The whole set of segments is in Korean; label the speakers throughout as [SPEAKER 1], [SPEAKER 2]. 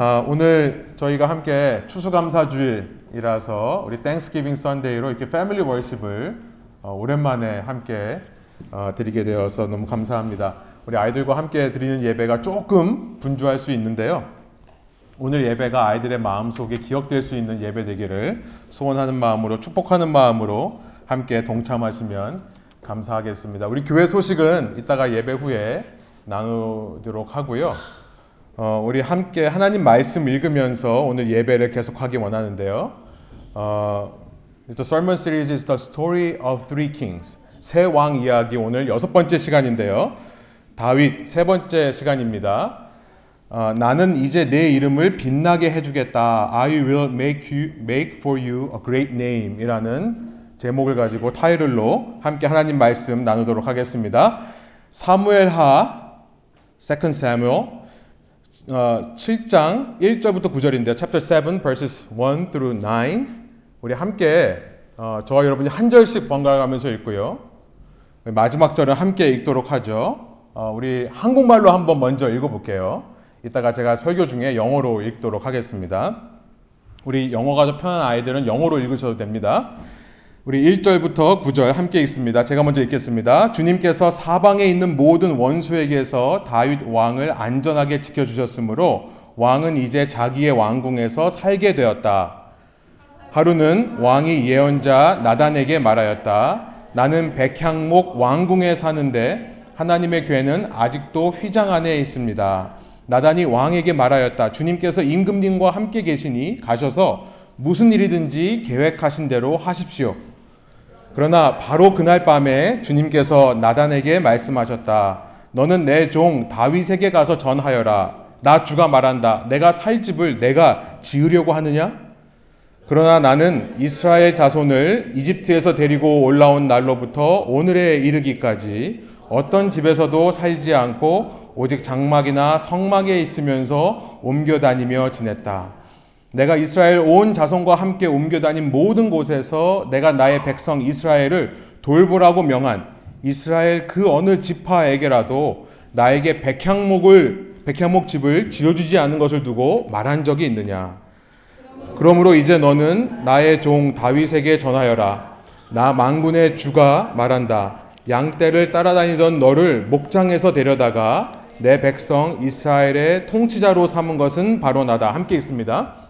[SPEAKER 1] 아, 오늘 저희가 함께 추수감사주일이라서 우리 Thanksgiving Sunday로 이렇게 family worship을 어, 오랜만에 함께 어, 드리게 되어서 너무 감사합니다. 우리 아이들과 함께 드리는 예배가 조금 분주할 수 있는데요. 오늘 예배가 아이들의 마음속에 기억될 수 있는 예배 되기를 소원하는 마음으로 축복하는 마음으로 함께 동참하시면 감사하겠습니다. 우리 교회 소식은 이따가 예배 후에 나누도록 하고요. 어, 우리 함께 하나님 말씀 읽으면서 오늘 예배를 계속하기 원하는데요. 어, The sermon series is the story of three kings. 세 왕 이야기 오늘 여섯 번째 시간인데요. 다윗 세 번째 시간입니다. 어, 나는 이제 내 이름을 빛나게 해주겠다. I will make you make for you a great name. 이라는 제목을 가지고 타이틀로 함께 하나님 말씀 나누도록 하겠습니다. 사무엘하 2 Samuel 어, 7장 1절부터 9절인데 chapter 7 verses 1 through 9 우리 함께 어, 저와 여러분이 한 절씩 번갈아 가면서 읽고요. 마지막 절은 함께 읽도록 하죠. 어, 우리 한국말로 한번 먼저 읽어볼게요. 이따가 제가 설교 중에 영어로 읽도록 하겠습니다. 우리 영어가 더 편한 아이들은 영어로 읽으셔도 됩니다. 우리 1절부터 9절 함께 읽습니다. 제가 먼저 읽겠습니다. 주님께서 사방에 있는 모든 원수에게서 다윗 왕을 안전하게 지켜주셨으므로 왕은 이제 자기의 왕궁에서 살게 되었다. 하루는 왕이 예언자 나단에게 말하였다. 나는 백향목 왕궁에 사는데 하나님의 괴는 아직도 휘장 안에 있습니다. 나단이 왕에게 말하였다. 주님께서 임금님과 함께 계시니 가셔서 무슨 일이든지 계획하신 대로 하십시오. 그러나 바로 그날 밤에 주님께서 나단에게 말씀하셨다. 너는 내 종 다윗에게 가서 전하여라. 나 주가 말한다. 내가 살 집을 내가 지으려고 하느냐? 그러나 나는 이스라엘 자손을 이집트에서 데리고 올라온 날로부터 오늘에 이르기까지 어떤 집에서도 살지 않고 오직 장막이나 성막에 있으면서 옮겨 다니며 지냈다. 내가 이스라엘 온 자손과 함께 옮겨 다닌 모든 곳에서 내가 나의 백성 이스라엘을 돌보라고 명한 이스라엘 그 어느 지파에게라도 나에게 백향목을 백향목 집을 지어주지 않은 것을 두고 말한 적이 있느냐? 그러므로 이제 너는 나의 종 다윗에게 전하여라. 나 망군의 주가 말한다. 양떼를 따라다니던 너를 목장에서 데려다가 내 백성 이스라엘의 통치자로 삼은 것은 바로 나다. 함께 있습니다.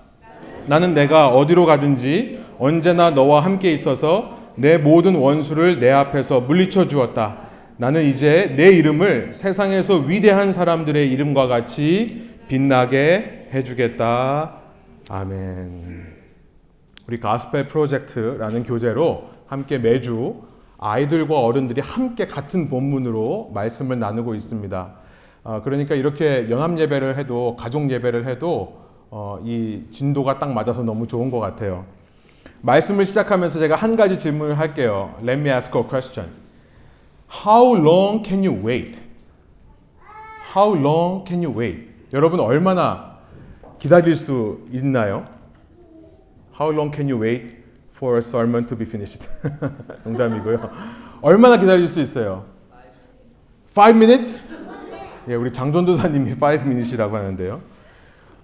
[SPEAKER 1] 나는 내가 어디로 가든지 언제나 너와 함께 있어서 내 모든 원수를 내 앞에서 물리쳐 주었다. 나는 이제 내 이름을 세상에서 위대한 사람들의 이름과 같이 빛나게 해주겠다. 아멘. 우리 가스펠 프로젝트라는 교재로 함께 매주 아이들과 어른들이 함께 같은 본문으로 말씀을 나누고 있습니다. 어, 그러니까 이렇게 연합 예배를 해도 가족 예배를 해도 어, 이 진도가 딱 맞아서 너무 좋은 것 같아요. 말씀을 시작하면서 제가 한 가지 질문을 할게요. Let me ask a question. How long can you wait? How long can you wait? 여러분 얼마나 기다릴 수 있나요? How long can you wait for a sermon to be finished? 농담이고요. 얼마나 기다릴 수 있어요? 5 minutes? 예, 우리 장전도사님이 5 minutes이라고 하는데요.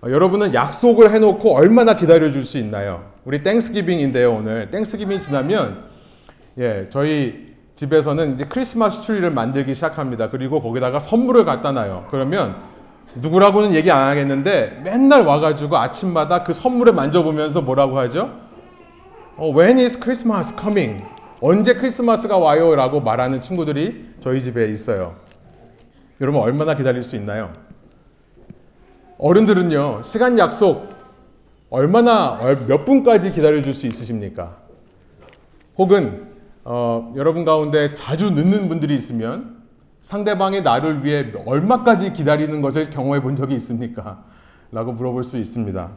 [SPEAKER 1] 어, 여러분은 약속을 해놓고 얼마나 기다려줄 수 있나요? 우리 Thanksgiving인데요, 오늘. Thanksgiving 지나면, 예, 저희 집에서는 이제 크리스마스 트리를 만들기 시작합니다. 그리고 거기다가 선물을 갖다 놔요. 그러면 누구라고는 얘기 안 하겠는데 맨날 와가지고 아침마다 그 선물을 만져보면서 뭐라고 하죠? 어, When is Christmas coming? 언제 크리스마스가 와요? 라고 말하는 친구들이 저희 집에 있어요. 여러분 얼마나 기다릴 수 있나요? 어른들은요, 시간 약속 얼마나 몇 분까지 기다려줄 수 있으십니까? 혹은 어, 여러분 가운데 자주 늦는 분들이 있으면 상대방의 나를 위해 얼마까지 기다리는 것을 경험해 본 적이 있습니까? 라고 물어볼 수 있습니다.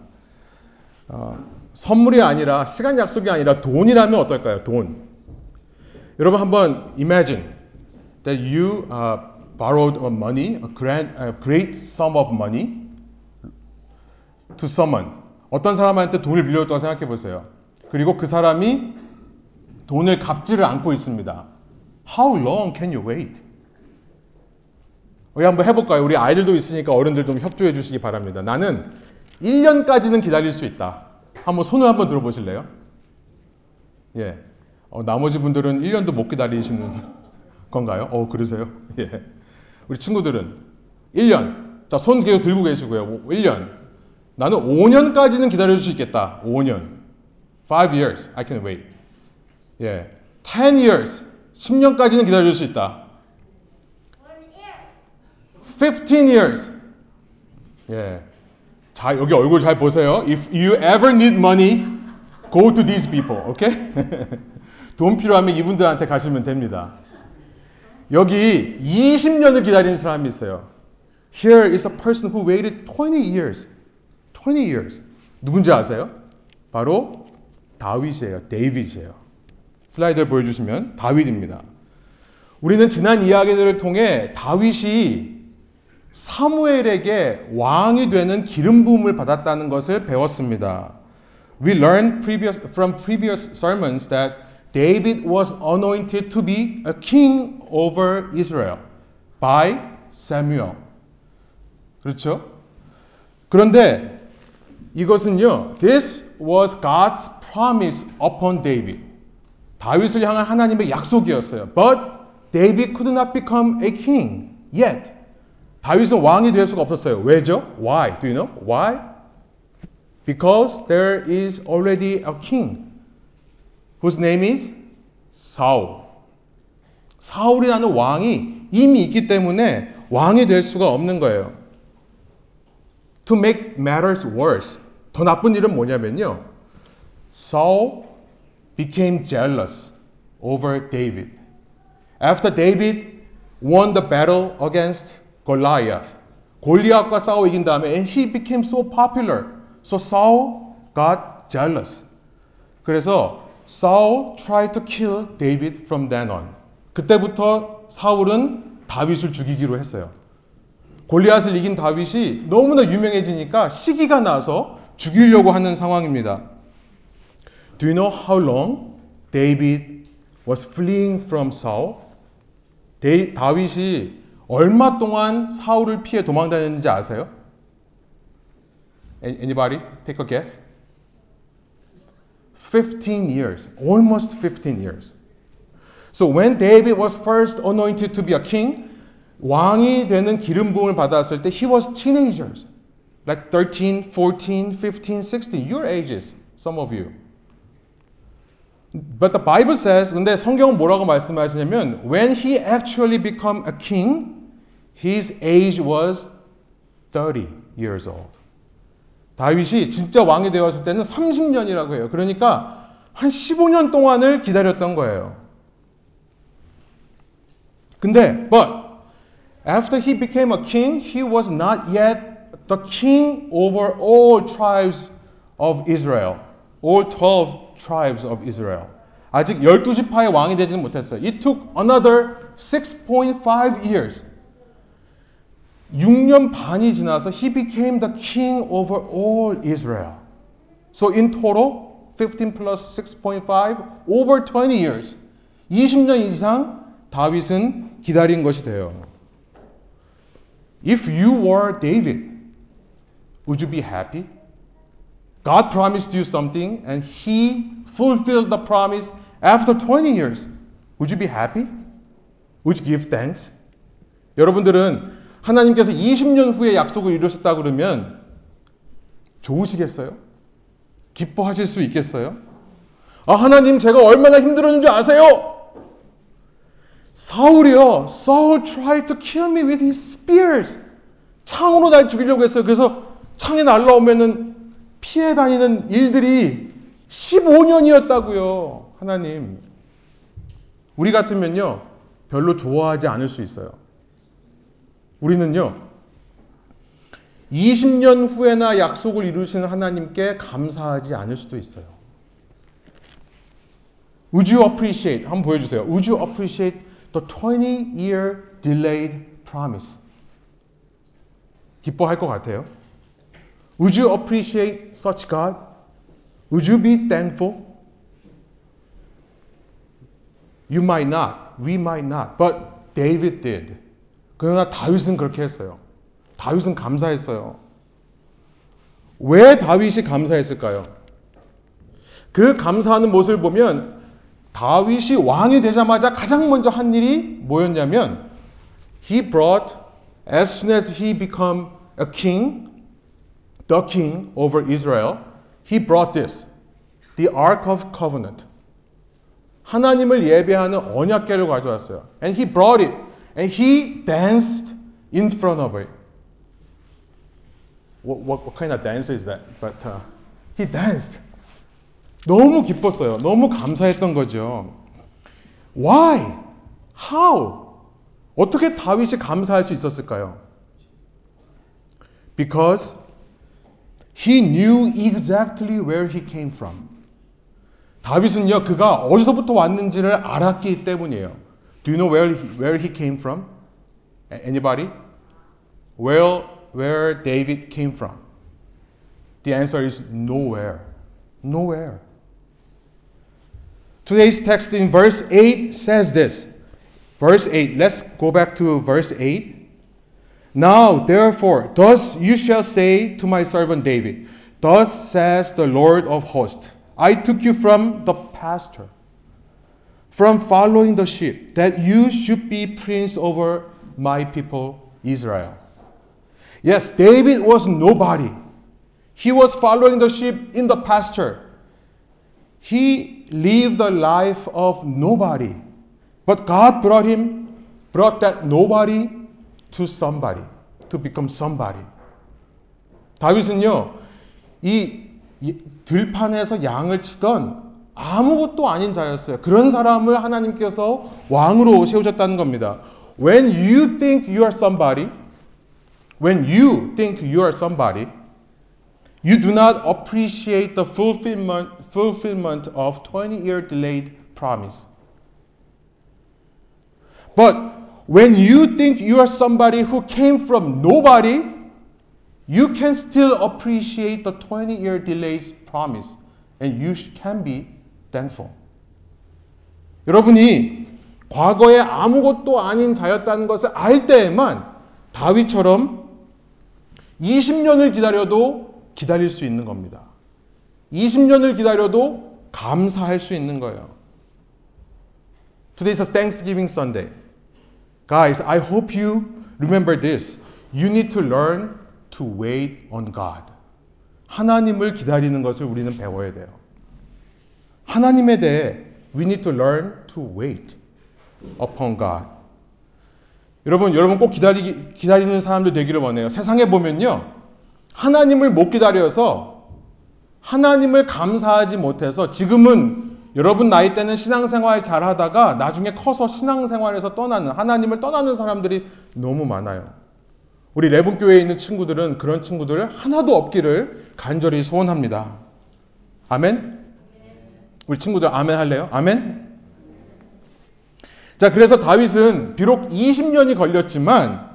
[SPEAKER 1] 어, 선물이 아니라 시간 약속이 아니라 돈이라면 어떨까요? 돈. 여러분 한번 imagine that you uh, borrowed money, a, grand, a great sum of money to someone. 어떤 사람한테 돈을 빌려줬다고 생각해 보세요. 그리고 그 사람이 돈을 갚지를 않고 있습니다. How long can you wait? 우리 한번 해볼까요? 우리 아이들도 있으니까 어른들 좀 협조해 주시기 바랍니다. 나는 1년까지는 기다릴 수 있다. 한번 손을 한번 들어보실래요? 예. 어, 나머지 분들은 1년도 못 기다리시는 건가요? 어, 그러세요? 예. 우리 친구들은 1년. 자, 손 계속 들고 계시고요. 1년. 나는 5년까지는 기다릴 수 있겠다. 5년. 5 years. I can wait. 예. 10 years. 10년까지는 기다릴 수 있다. 15 years. 예. 자, 여기 얼굴 잘 보세요. If you ever need money, go to these people. Okay? 돈 필요하면 이분들한테 가시면 됩니다. 여기 20년을 기다리는 사람이 있어요. Here is a person who waited 20 years. 20 years. 누군지 아세요? 바로 다윗이에요. 데이빗이에요. 슬라이드를 보여주시면 다윗입니다. 우리는 지난 이야기들을 통해 다윗이 사무엘에게 왕이 되는 기름 부음을 받았다는 것을 배웠습니다. We learned previous, from previous sermons that David was anointed to be a king over Israel by Samuel. 그렇죠? 그런데 이것은요, this was God's promise upon David. 다윗을 향한 하나님의 약속이었어요. But David could not become a king yet. 다윗은 왕이 될 수가 없었어요. 왜죠? Why? Do you know? Why? Because there is already a king whose name is 사울. 사울이라는 왕이 이미 있기 때문에 왕이 될 수가 없는 거예요. To make matters worse. 더 나쁜 일은 뭐냐면요. Saul became jealous over David. After David won the battle against Goliath. 골리앗과 싸워 이긴 다음에 and he became so popular. So Saul got jealous. 그래서 Saul tried to kill David from then on. 그때부터 사울은 다윗을 죽이기로 했어요. 골리앗을 이긴 다윗이 너무나 유명해지니까 시기가 나서 죽이려고 하는 상황입니다. Do you know how long David was fleeing from Saul? 데이, 다윗이 얼마 동안 사울을 피해 도망다녔는지 아세요? Anybody take a guess? 15 years, almost 15 years. So when David was first anointed to be a king, 왕이 되는 기름 부음을 받았을 때 he was teenagers. Like 13, 14, 15, 16, your ages, some of you. But the Bible says, 근데 성경은 뭐라고 말씀하시냐면 when he actually become a king, his age was 30 years old. 다윗이 진짜 왕이 되었을 때는 30년이라고 해요. 그러니까 한 15년 동안을 기다렸던 거예요. 근데 but after he became a king, he was not yet the king over all tribes of Israel. All 12 tribes of Israel. 아직 12지파의 왕이 되지는 못했어요. It took another 6.5 years. 6년 반이 지나서 he became the king over all Israel. So in total, 15 plus 6.5, over 20 years. 20년 이상 다윗은 기다린 것이 돼요. If you were David, would you be happy? God promised you something and he fulfilled the promise after 20 years. Would you be happy? Would you give thanks? 여러분들은 하나님께서 20년 후에 약속을 이루셨다 그러면 좋으시겠어요? 기뻐하실 수 있겠어요? 아, 하나님 제가 얼마나 힘들었는지 아세요? 사울이요. Saul tried to kill me with his spears. 창으로 날 죽이려고 했어요. 그래서 창에 날라오면은 피해 다니는 일들이 15년이었다고요. 하나님. 우리 같으면요. 별로 좋아하지 않을 수 있어요. 우리는요. 20년 후에나 약속을 이루시는 하나님께 감사하지 않을 수도 있어요. Would you appreciate? 한번 보여주세요. Would you appreciate the 20-year delayed promise? 기뻐할 것 같아요. Would you appreciate such God? Would you be thankful? You might not. We might not. But David did. 그러나 다윗은 그렇게 했어요. 다윗은 감사했어요. 왜 다윗이 감사했을까요? 그 감사하는 모습을 보면 다윗이 왕이 되자마자 가장 먼저 한 일이 뭐였냐면 he brought as soon as he become a king the king over Israel he brought this the ark of covenant 하나님을 예배하는 언약궤를 가져왔어요. And he brought it and he danced in front of it. What, what, what kind of dance is that? But uh, he danced. 너무 기뻤어요. 너무 감사했던 거죠. Why? How? 어떻게 다윗이 감사할 수 있었을까요? Because he knew exactly where he came from. 다윗은요, 그가 어디서부터 왔는지를 알았기 때문이에요. Do you know where he, where he came from? Anybody? Where, where David came from? The answer is nowhere. Nowhere. Today's text in verse 8 says this. Verse 8, let's go back to verse 8. Now, therefore, thus you shall say to my servant David, Thus says the Lord of hosts, I took you from the pasture, from following the sheep, that you should be prince over my people Israel. Yes, David was nobody. He was following the sheep in the pasture. He lived a life of nobody. But God brought him, brought that nobody to somebody, to become somebody. 다윗은요, 이 들판에서 양을 치던 아무것도 아닌 자였어요. 그런 사람을 하나님께서 왕으로 세우셨다는 겁니다. When you think you are somebody, when you think you are somebody, you do not appreciate the fulfillment, fulfillment of 20 year delayed promise. But when you think you are somebody who came from nobody, you can still appreciate the 20 year delayed promise and you can be thankful. 여러분이 과거에 아무것도 아닌 자였다는 것을 알 때에만 다윗처럼 20년을 기다려도 기다릴 수 있는 겁니다. 20년을 기다려도 감사할 수 있는 거예요. Today is a Thanksgiving Sunday. Guys, I hope you remember this. You need to learn to wait on God. 하나님을 기다리는 것을 우리는 배워야 돼요. 하나님에 대해 we need to learn to wait upon God. 여러분, 여러분 꼭 기다리, 기다리는 사람들 되기를 원해요. 세상에 보면요. 하나님을 못 기다려서 하나님을 감사하지 못해서 지금은 여러분 나이 때는 신앙생활 잘 하다가 나중에 커서 신앙생활에서 떠나는 하나님을 떠나는 사람들이 너무 많아요. 우리 레본 교회에 있는 친구들은 그런 친구들 하나도 없기를 간절히 소원합니다. 아멘? 우리 친구들 아멘 할래요? 아멘? 자, 그래서 다윗은 비록 20년이 걸렸지만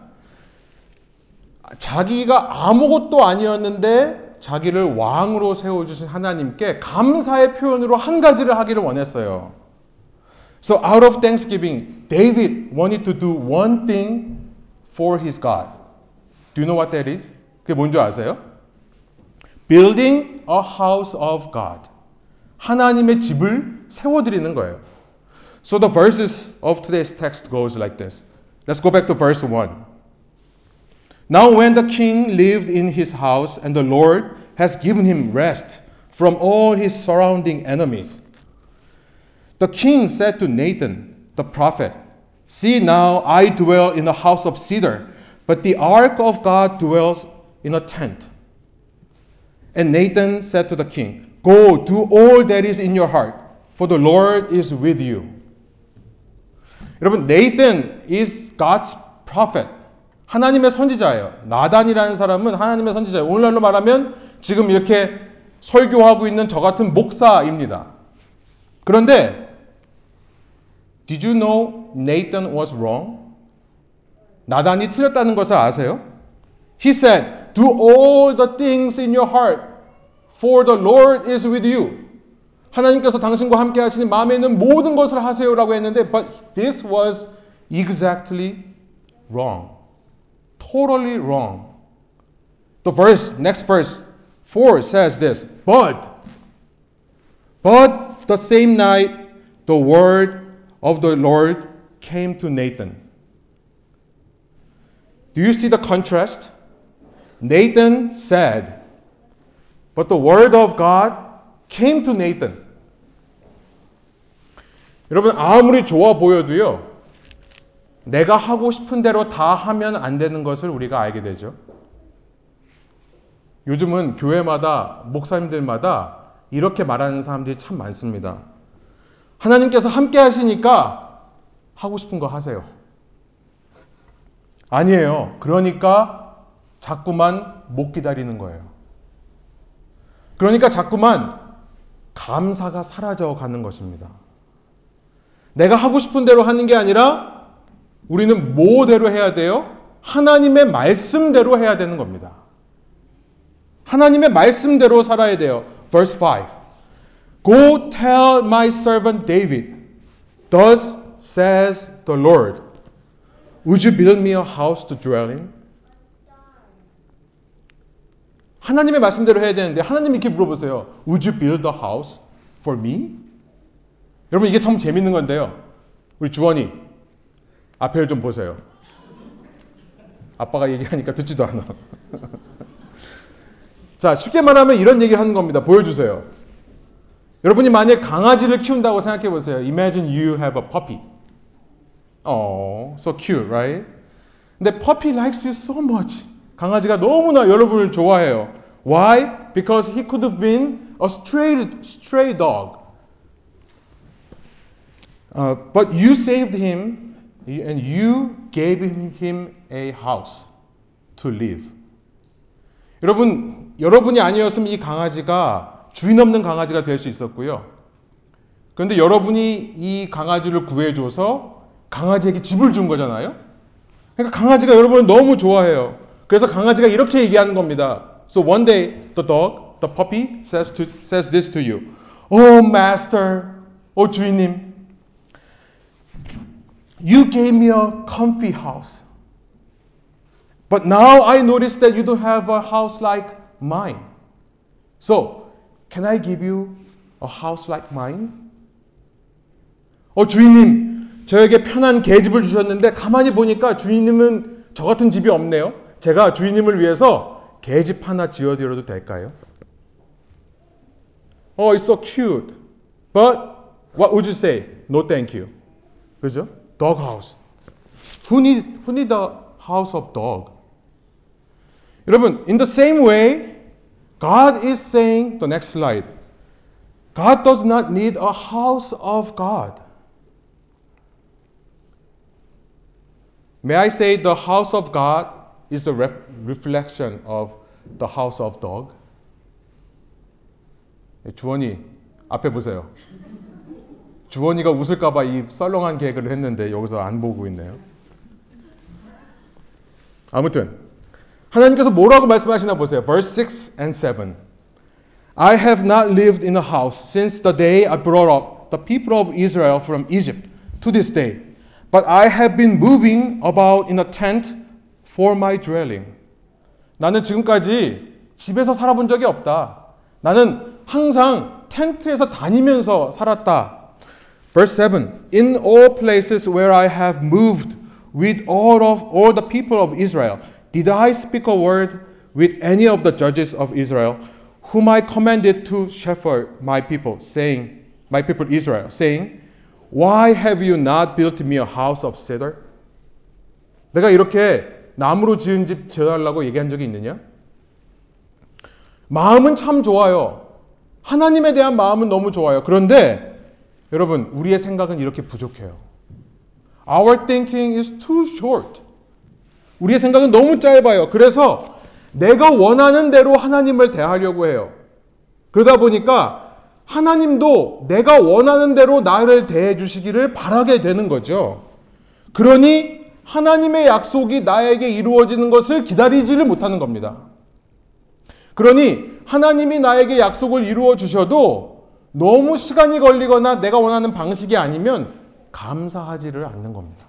[SPEAKER 1] 자기가 아무것도 아니었는데 자기를 왕으로 세워주신 하나님께 감사의 표현으로 한 가지를 하기를 원했어요. So out of thanksgiving, David wanted to do one thing for his God. Do you know what that is? 그게 뭔지 아세요? Building a house of God. 하나님의 집을 세워드리는 거예요. So the verses of today's text goes like this. Let's go back to verse 1. Now when the king lived in his house and the Lord has given him rest from all his surrounding enemies, the king said to Nathan, the prophet, See now I dwell in a house of cedar, but the ark of God dwells in a tent. And Nathan said to the king, Go, do all that is in your heart, for the Lord is with you. 여러분, Nathan is God's prophet. 하나님의 선지자예요. 나단이라는 사람은 하나님의 선지자예요. 오늘날로 말하면 지금 이렇게 설교하고 있는 저 같은 목사입니다. 그런데 Did you know Nathan was wrong? 나단이 틀렸다는 것을 아세요? He said, Do all the things in your heart, for the Lord is with you. 하나님께서 당신과 함께 하시니 마음에 있는 모든 것을 하세요라고 했는데, but this was exactly wrong. Totally wrong. The verse, next verse, 4 says this, but, but the same night the word of the Lord came to Nathan. Do you see the contrast? Nathan said, but the word of God came to Nathan. 여러분, 아무리 좋아 보여도요, 내가 하고 싶은 대로 다 하면 안 되는 것을 우리가 알게 되죠. 요즘은 교회마다, 목사님들마다 이렇게 말하는 사람들이 참 많습니다. 하나님께서 함께 하시니까 하고 싶은 거 하세요. 아니에요. 그러니까 자꾸만 못 기다리는 거예요. 그러니까 자꾸만 감사가 사라져 가는 것입니다. 내가 하고 싶은 대로 하는 게 아니라 우리는 뭐대로 해야 돼요? 하나님의 말씀대로 해야 되는 겁니다. 하나님의 말씀대로 살아야 돼요. Verse 5. Go tell my servant David, thus says the Lord, Would you build me a house to dwell in? 하나님의 말씀대로 해야 되는데 하나님이 이렇게 물어보세요. Would you build a house for me? 여러분 이게 참 재밌는 건데요. 우리 주원이 앞에를 좀 보세요. 아빠가 얘기하니까 듣지도 않아. 자, 쉽게 말하면 이런 얘기를 하는 겁니다. 보여주세요. 여러분이 만약 강아지를 키운다고 생각해 보세요. Imagine you have a puppy. Oh, so cute, right? 근데 puppy likes you so much. 강아지가 너무나 여러분을 좋아해요. Why? Because he could have been a stray, stray dog. Uh, but you saved him and you gave him a house to live. 여러분, 여러분이 아니었으면 이 강아지가 주인 없는 강아지가 될 수 있었고요. 그런데 여러분이 이 강아지를 구해줘서 강아지에게 집을 준 거잖아요. 그러니까 강아지가 여러분을 너무 좋아해요. 그래서 강아지가 이렇게 얘기하는 겁니다. So one day the dog, the puppy says to says this to you. Oh master, 오 주인님. You gave me a comfy house. But now I notice that you don't have a house like mine. So, can I give you a house like mine? 어, 주인님, 저에게 편한 개집을 주셨는데 가만히 보니까 주인님은 저 같은 집이 없네요. 제가 주인님을 위해서 개집 하나 지어드려도 될까요? Oh, it's so cute. But what would you say? No, thank you. 그죠? Dog house. Who need who need a house of dog? 여러분, in the same way, God is saying the next slide. God does not need a house of God. May I say the house of God is a ref- reflection of the house of dog? 주원이 앞에 보세요. 주원이가 웃을까봐 이 썰렁한 개그를 했는데 여기서 안 보고 있네요. 아무튼 하나님께서 뭐라고 말씀하시나 보세요. Verse 6 and 7. I have not lived in a house since the day I brought up the people of Israel from Egypt to this day. But I have been moving about in a tent for my dwelling. 나는 지금까지 집에서 살아본 적이 없다. 나는 항상 텐트에서 다니면서 살았다. Verse 7. In all places where I have moved with all of all the people of Israel, did I speak a word with any of the judges of Israel, whom I commanded to shepherd my people, saying, my people Israel, saying, Why have you not built me a house of cedar? 내가 이렇게 나무로 지은 집 지어달라고 얘기한 적이 있느냐? 마음은 참 좋아요. 하나님에 대한 마음은 너무 좋아요. 그런데 여러분, 우리의 생각은 이렇게 부족해요. Our thinking is too short. 우리의 생각은 너무 짧아요. 그래서 내가 원하는 대로 하나님을 대하려고 해요. 그러다 보니까 하나님도 내가 원하는 대로 나를 대해 주시기를 바라게 되는 거죠. 그러니 하나님의 약속이 나에게 이루어지는 것을 기다리지를 못하는 겁니다. 그러니 하나님이 나에게 약속을 이루어 주셔도 너무 시간이 걸리거나 내가 원하는 방식이 아니면 감사하지를 않는 겁니다.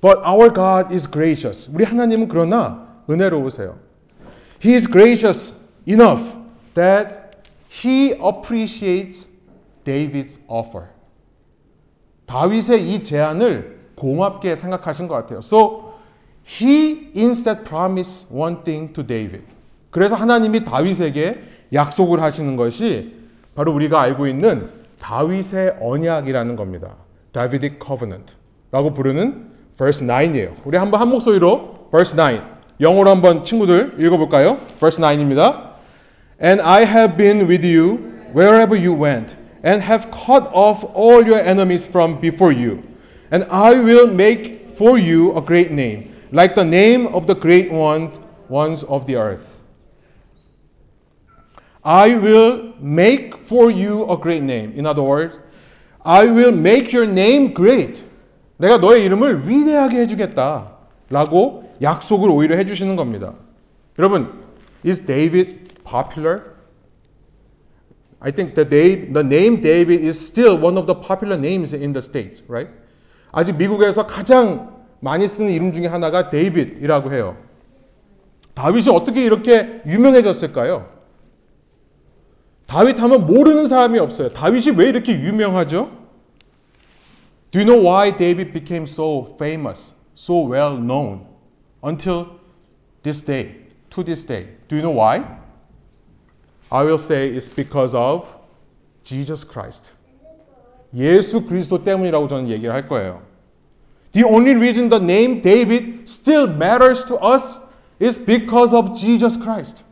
[SPEAKER 1] But our God is gracious. 우리 하나님은 그러나 은혜로우세요. He is gracious enough that he appreciates David's offer. 다윗의 이 제안을 고맙게 생각하신 것 같아요. So he instead promised one thing to David. 그래서 하나님이 다윗에게 약속을 하시는 것이 바로 우리가 알고 있는 다윗의 언약이라는 겁니다. Davidic covenant라고 부르는 verse 9이에요. 우리 한번 한 목소리로 verse 9 영어로 한번 친구들 읽어볼까요? verse 9입니다. And I have been with you wherever you went and have cut off all your enemies from before you. And I will make for you a great name, like the name of the great ones, ones of the earth. I will make for you a great name. In other words, I will make your name great. 내가 너의 이름을 위대하게 해주겠다. 라고 약속을 오히려 해주시는 겁니다. 여러분, is David popular? I think the, Dave, the name David is still one of the popular names in the States, right? 아직 미국에서 가장 많이 쓰는 이름 중에 하나가 데이빗이라고 해요. 다윗이 어떻게 이렇게 유명해졌을까요? 다윗 하면 모르는 사람이 없어요. 다윗이 왜 이렇게 유명하죠? Do you know why David became so famous, so well known until this day, to this day? Do you know why? I will say it's because of Jesus Christ. 예수 그리스도 때문이라고 저는 얘기를 할 거예요. The only reason the name David still matters to us is because of Jesus Christ.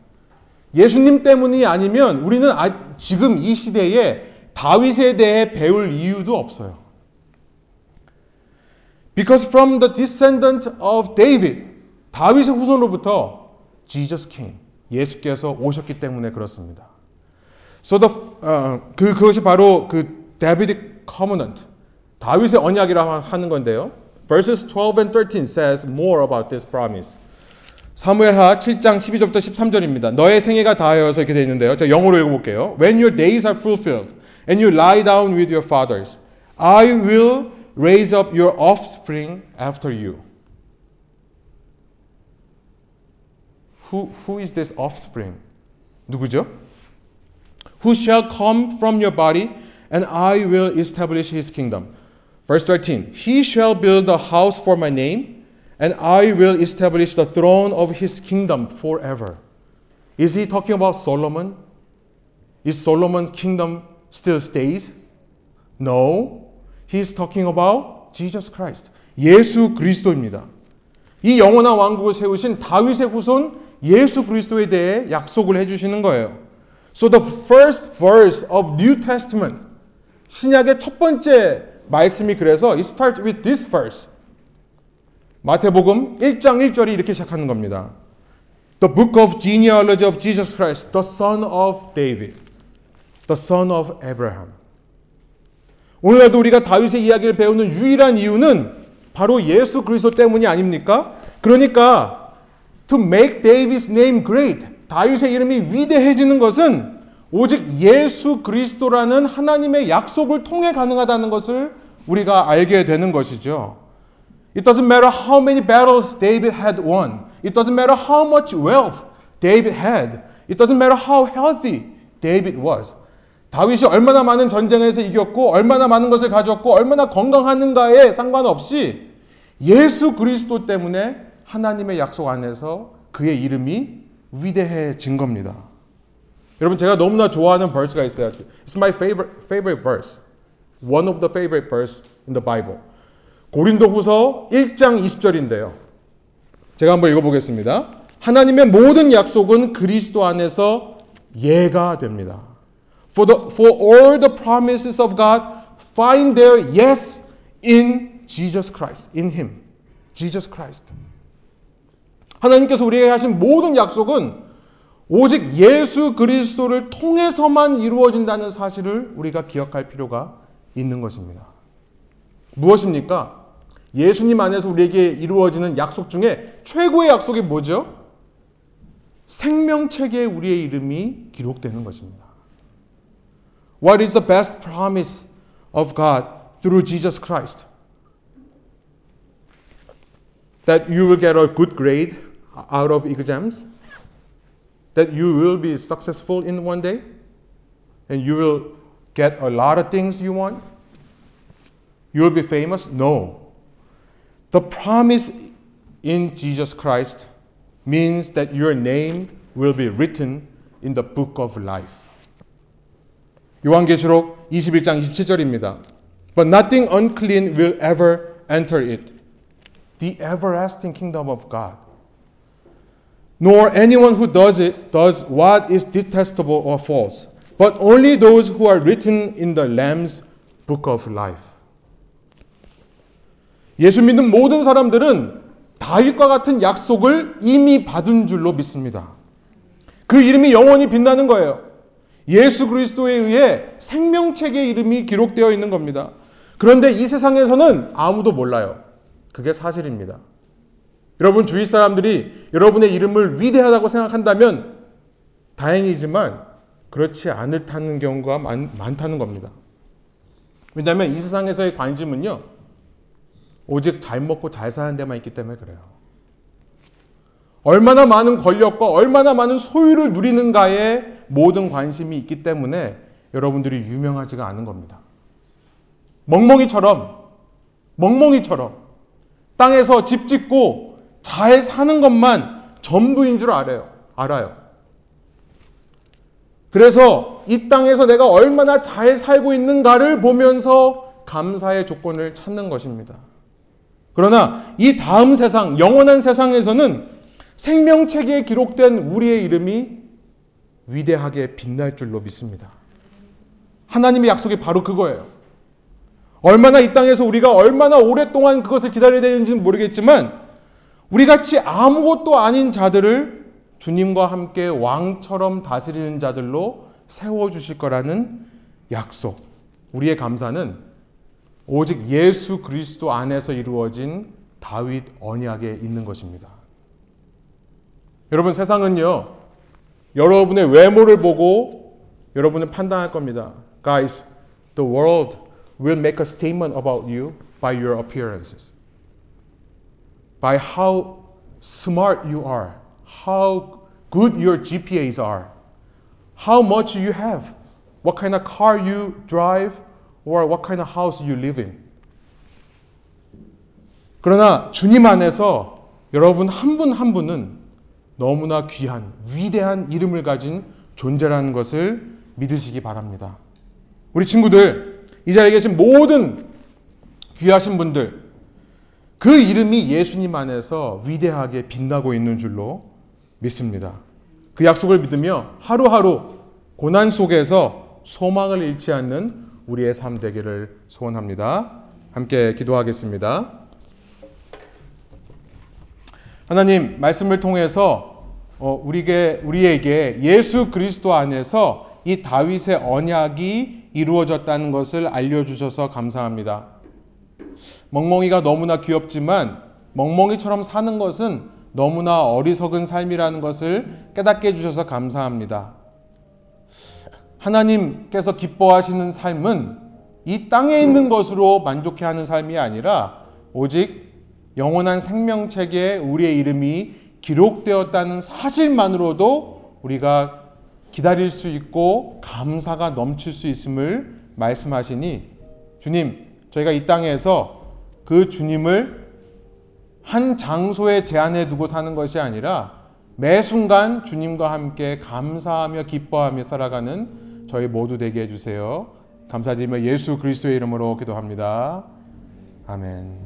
[SPEAKER 1] 예수님 때문이 아니면 우리는 지금 이 시대에 다윗에 대해 배울 이유도 없어요. Because from the descendant of David, 다윗의 후손으로부터 Jesus came. 예수께서 오셨기 때문에 그렇습니다. So the, uh, 그, 그것이 바로 그 Davidic covenant, 다윗의 언약이라 하는 건데요. Verses 12 and 13 says more about this promise. 사무엘하 7장 12절부터 13절입니다. 너의 생애가 다하여서 이렇게 되어 있는데요. 제가 영어로 읽어볼게요. When your days are fulfilled and you lie down with your fathers, I will raise up your offspring after you. Who, who is this offspring? 누구죠? Who shall come from your body, and I will establish his kingdom. Verse 13 He shall build a house for my name, and I will establish the throne of his kingdom forever. Is he talking about Solomon? Is Solomon's kingdom still stays? No. He's talking about Jesus Christ. 예수 그리스도입니다. 이 영원한 왕국을 세우신 다윗의 후손 예수 그리스도에 대해 약속을 해 주시는 거예요. So the first verse of New Testament 신약의 첫 번째 말씀이 그래서 it starts with this verse. 마태복음 1장 1절이 이렇게 시작하는 겁니다. The book of genealogy of Jesus Christ, the son of David, the son of Abraham. 오늘날도 우리가 다윗의 이야기를 배우는 유일한 이유는 바로 예수 그리스도 때문이 아닙니까? 그러니까 to make David's name great, 다윗의 이름이 위대해지는 것은 오직 예수 그리스도라는 하나님의 약속을 통해 가능하다는 것을 우리가 알게 되는 것이죠. It doesn't matter how many battles David had won. It doesn't matter how much wealth David had. It doesn't matter how healthy David was. 다윗이 얼마나 많은 전쟁에서 이겼고 얼마나 많은 것을 가졌고 얼마나 건강하는가에 상관없이 예수 그리스도 때문에 하나님의 약속 안에서 그의 이름이 위대해진 겁니다. 여러분 제가 너무나 좋아하는 verse가 있어요. It's my favorite favorite verse. One of the favorite verse in the Bible. 고린도후서 1장 20절인데요. 제가 한번 읽어보겠습니다. 하나님의 모든 약속은 그리스도 안에서 예가 됩니다. For, the, for all the promises of God find their yes in Jesus Christ, in Him, Jesus Christ. 하나님께서 우리에게 하신 모든 약속은 오직 예수 그리스도를 통해서만 이루어진다는 사실을 우리가 기억할 필요가 있는 것입니다. 무엇입니까? 예수님 안에서 우리에게 이루어지는 약속 중에 최고의 약속이 뭐죠? 생명책에 우리의 이름이 기록되는 것입니다. What is the best promise of God through Jesus Christ? That you will get a good grade out of exams? that you will be successful in one day and you will get a lot of things you want? You will be famous? No. The promise in Jesus Christ means that your name will be written in the book of life. 요한계시록 21장 27절입니다. But nothing unclean will ever enter it. The everlasting kingdom of God. Nor anyone who does it does what is detestable or false, but only those who are written in the Lamb's book of life. 예수 믿는 모든 사람들은 다윗과 같은 약속을 이미 받은 줄로 믿습니다. 그 이름이 영원히 빛나는 거예요. 예수 그리스도에 의해 생명책의 이름이 기록되어 있는 겁니다. 그런데 이 세상에서는 아무도 몰라요. 그게 사실입니다. 여러분 주위 사람들이 여러분의 이름을 위대하다고 생각한다면 다행이지만 그렇지 않다는 경우가 많, 많다는 겁니다. 왜냐하면 이 세상에서의 관심은요, 오직 잘 먹고 잘 사는 데만 있기 때문에 그래요. 얼마나 많은 권력과 얼마나 많은 소유를 누리는가에 모든 관심이 있기 때문에 여러분들이 유명하지가 않은 겁니다. 멍멍이처럼, 멍멍이처럼 땅에서 집 짓고 잘 사는 것만 전부인 줄 알아요. 알아요. 그래서 이 땅에서 내가 얼마나 잘 살고 있는가를 보면서 감사의 조건을 찾는 것입니다. 그러나 이 다음 세상, 영원한 세상에서는 생명책에 기록된 우리의 이름이 위대하게 빛날 줄로 믿습니다. 하나님의 약속이 바로 그거예요. 얼마나 이 땅에서 우리가 얼마나 오랫동안 그것을 기다려야 되는지는 모르겠지만 우리 같이 아무것도 아닌 자들을 주님과 함께 왕처럼 다스리는 자들로 세워 주실 거라는 약속. 우리의 감사는 오직 예수 그리스도 안에서 이루어진 다윗 언약에 있는 것입니다. 여러분 세상은요. 여러분의 외모를 보고 여러분은 판단할 겁니다. Guys, the world will make a statement about you by your appearances. By how smart you are, how good your GPAs are, how much you have, what kind of car you drive, or what kind of house you live in. 그러나 주님 안에서 여러분 한분한 분은 너무나 귀한, 위대한 이름을 가진 존재라는 것을 믿으시기 바랍니다. 우리 친구들, 이 자리에 계신 모든 귀하신 분들, 그 이름이 예수님 안에서 위대하게 빛나고 있는 줄로 믿습니다. 그 약속을 믿으며 하루하루 고난 속에서 소망을 잃지 않는 우리의 삶 되기를 소원합니다. 함께 기도하겠습니다. 하나님 말씀을 통해서 어, 우리에게, 우리에게 예수 그리스도 안에서 이 다윗의 언약이 이루어졌다는 것을 알려주셔서 감사합니다. 멍멍이가 너무나 귀엽지만 멍멍이처럼 사는 것은 너무나 어리석은 삶이라는 것을 깨닫게 해주셔서 감사합니다. 하나님께서 기뻐하시는 삶은 이 땅에 있는 것으로 만족해 하는 삶이 아니라 오직 영원한 생명책에 우리의 이름이 기록되었다는 사실만으로도 우리가 기다릴 수 있고 감사가 넘칠 수 있음을 말씀하시니 주님, 저희가 이 땅에서 그 주님을 한 장소에 제한해 두고 사는 것이 아니라 매 순간 주님과 함께 감사하며 기뻐하며 살아가는 저희 모두 되게 해주세요. 감사드리며 예수 그리스도의 이름으로 기도합니다. 아멘.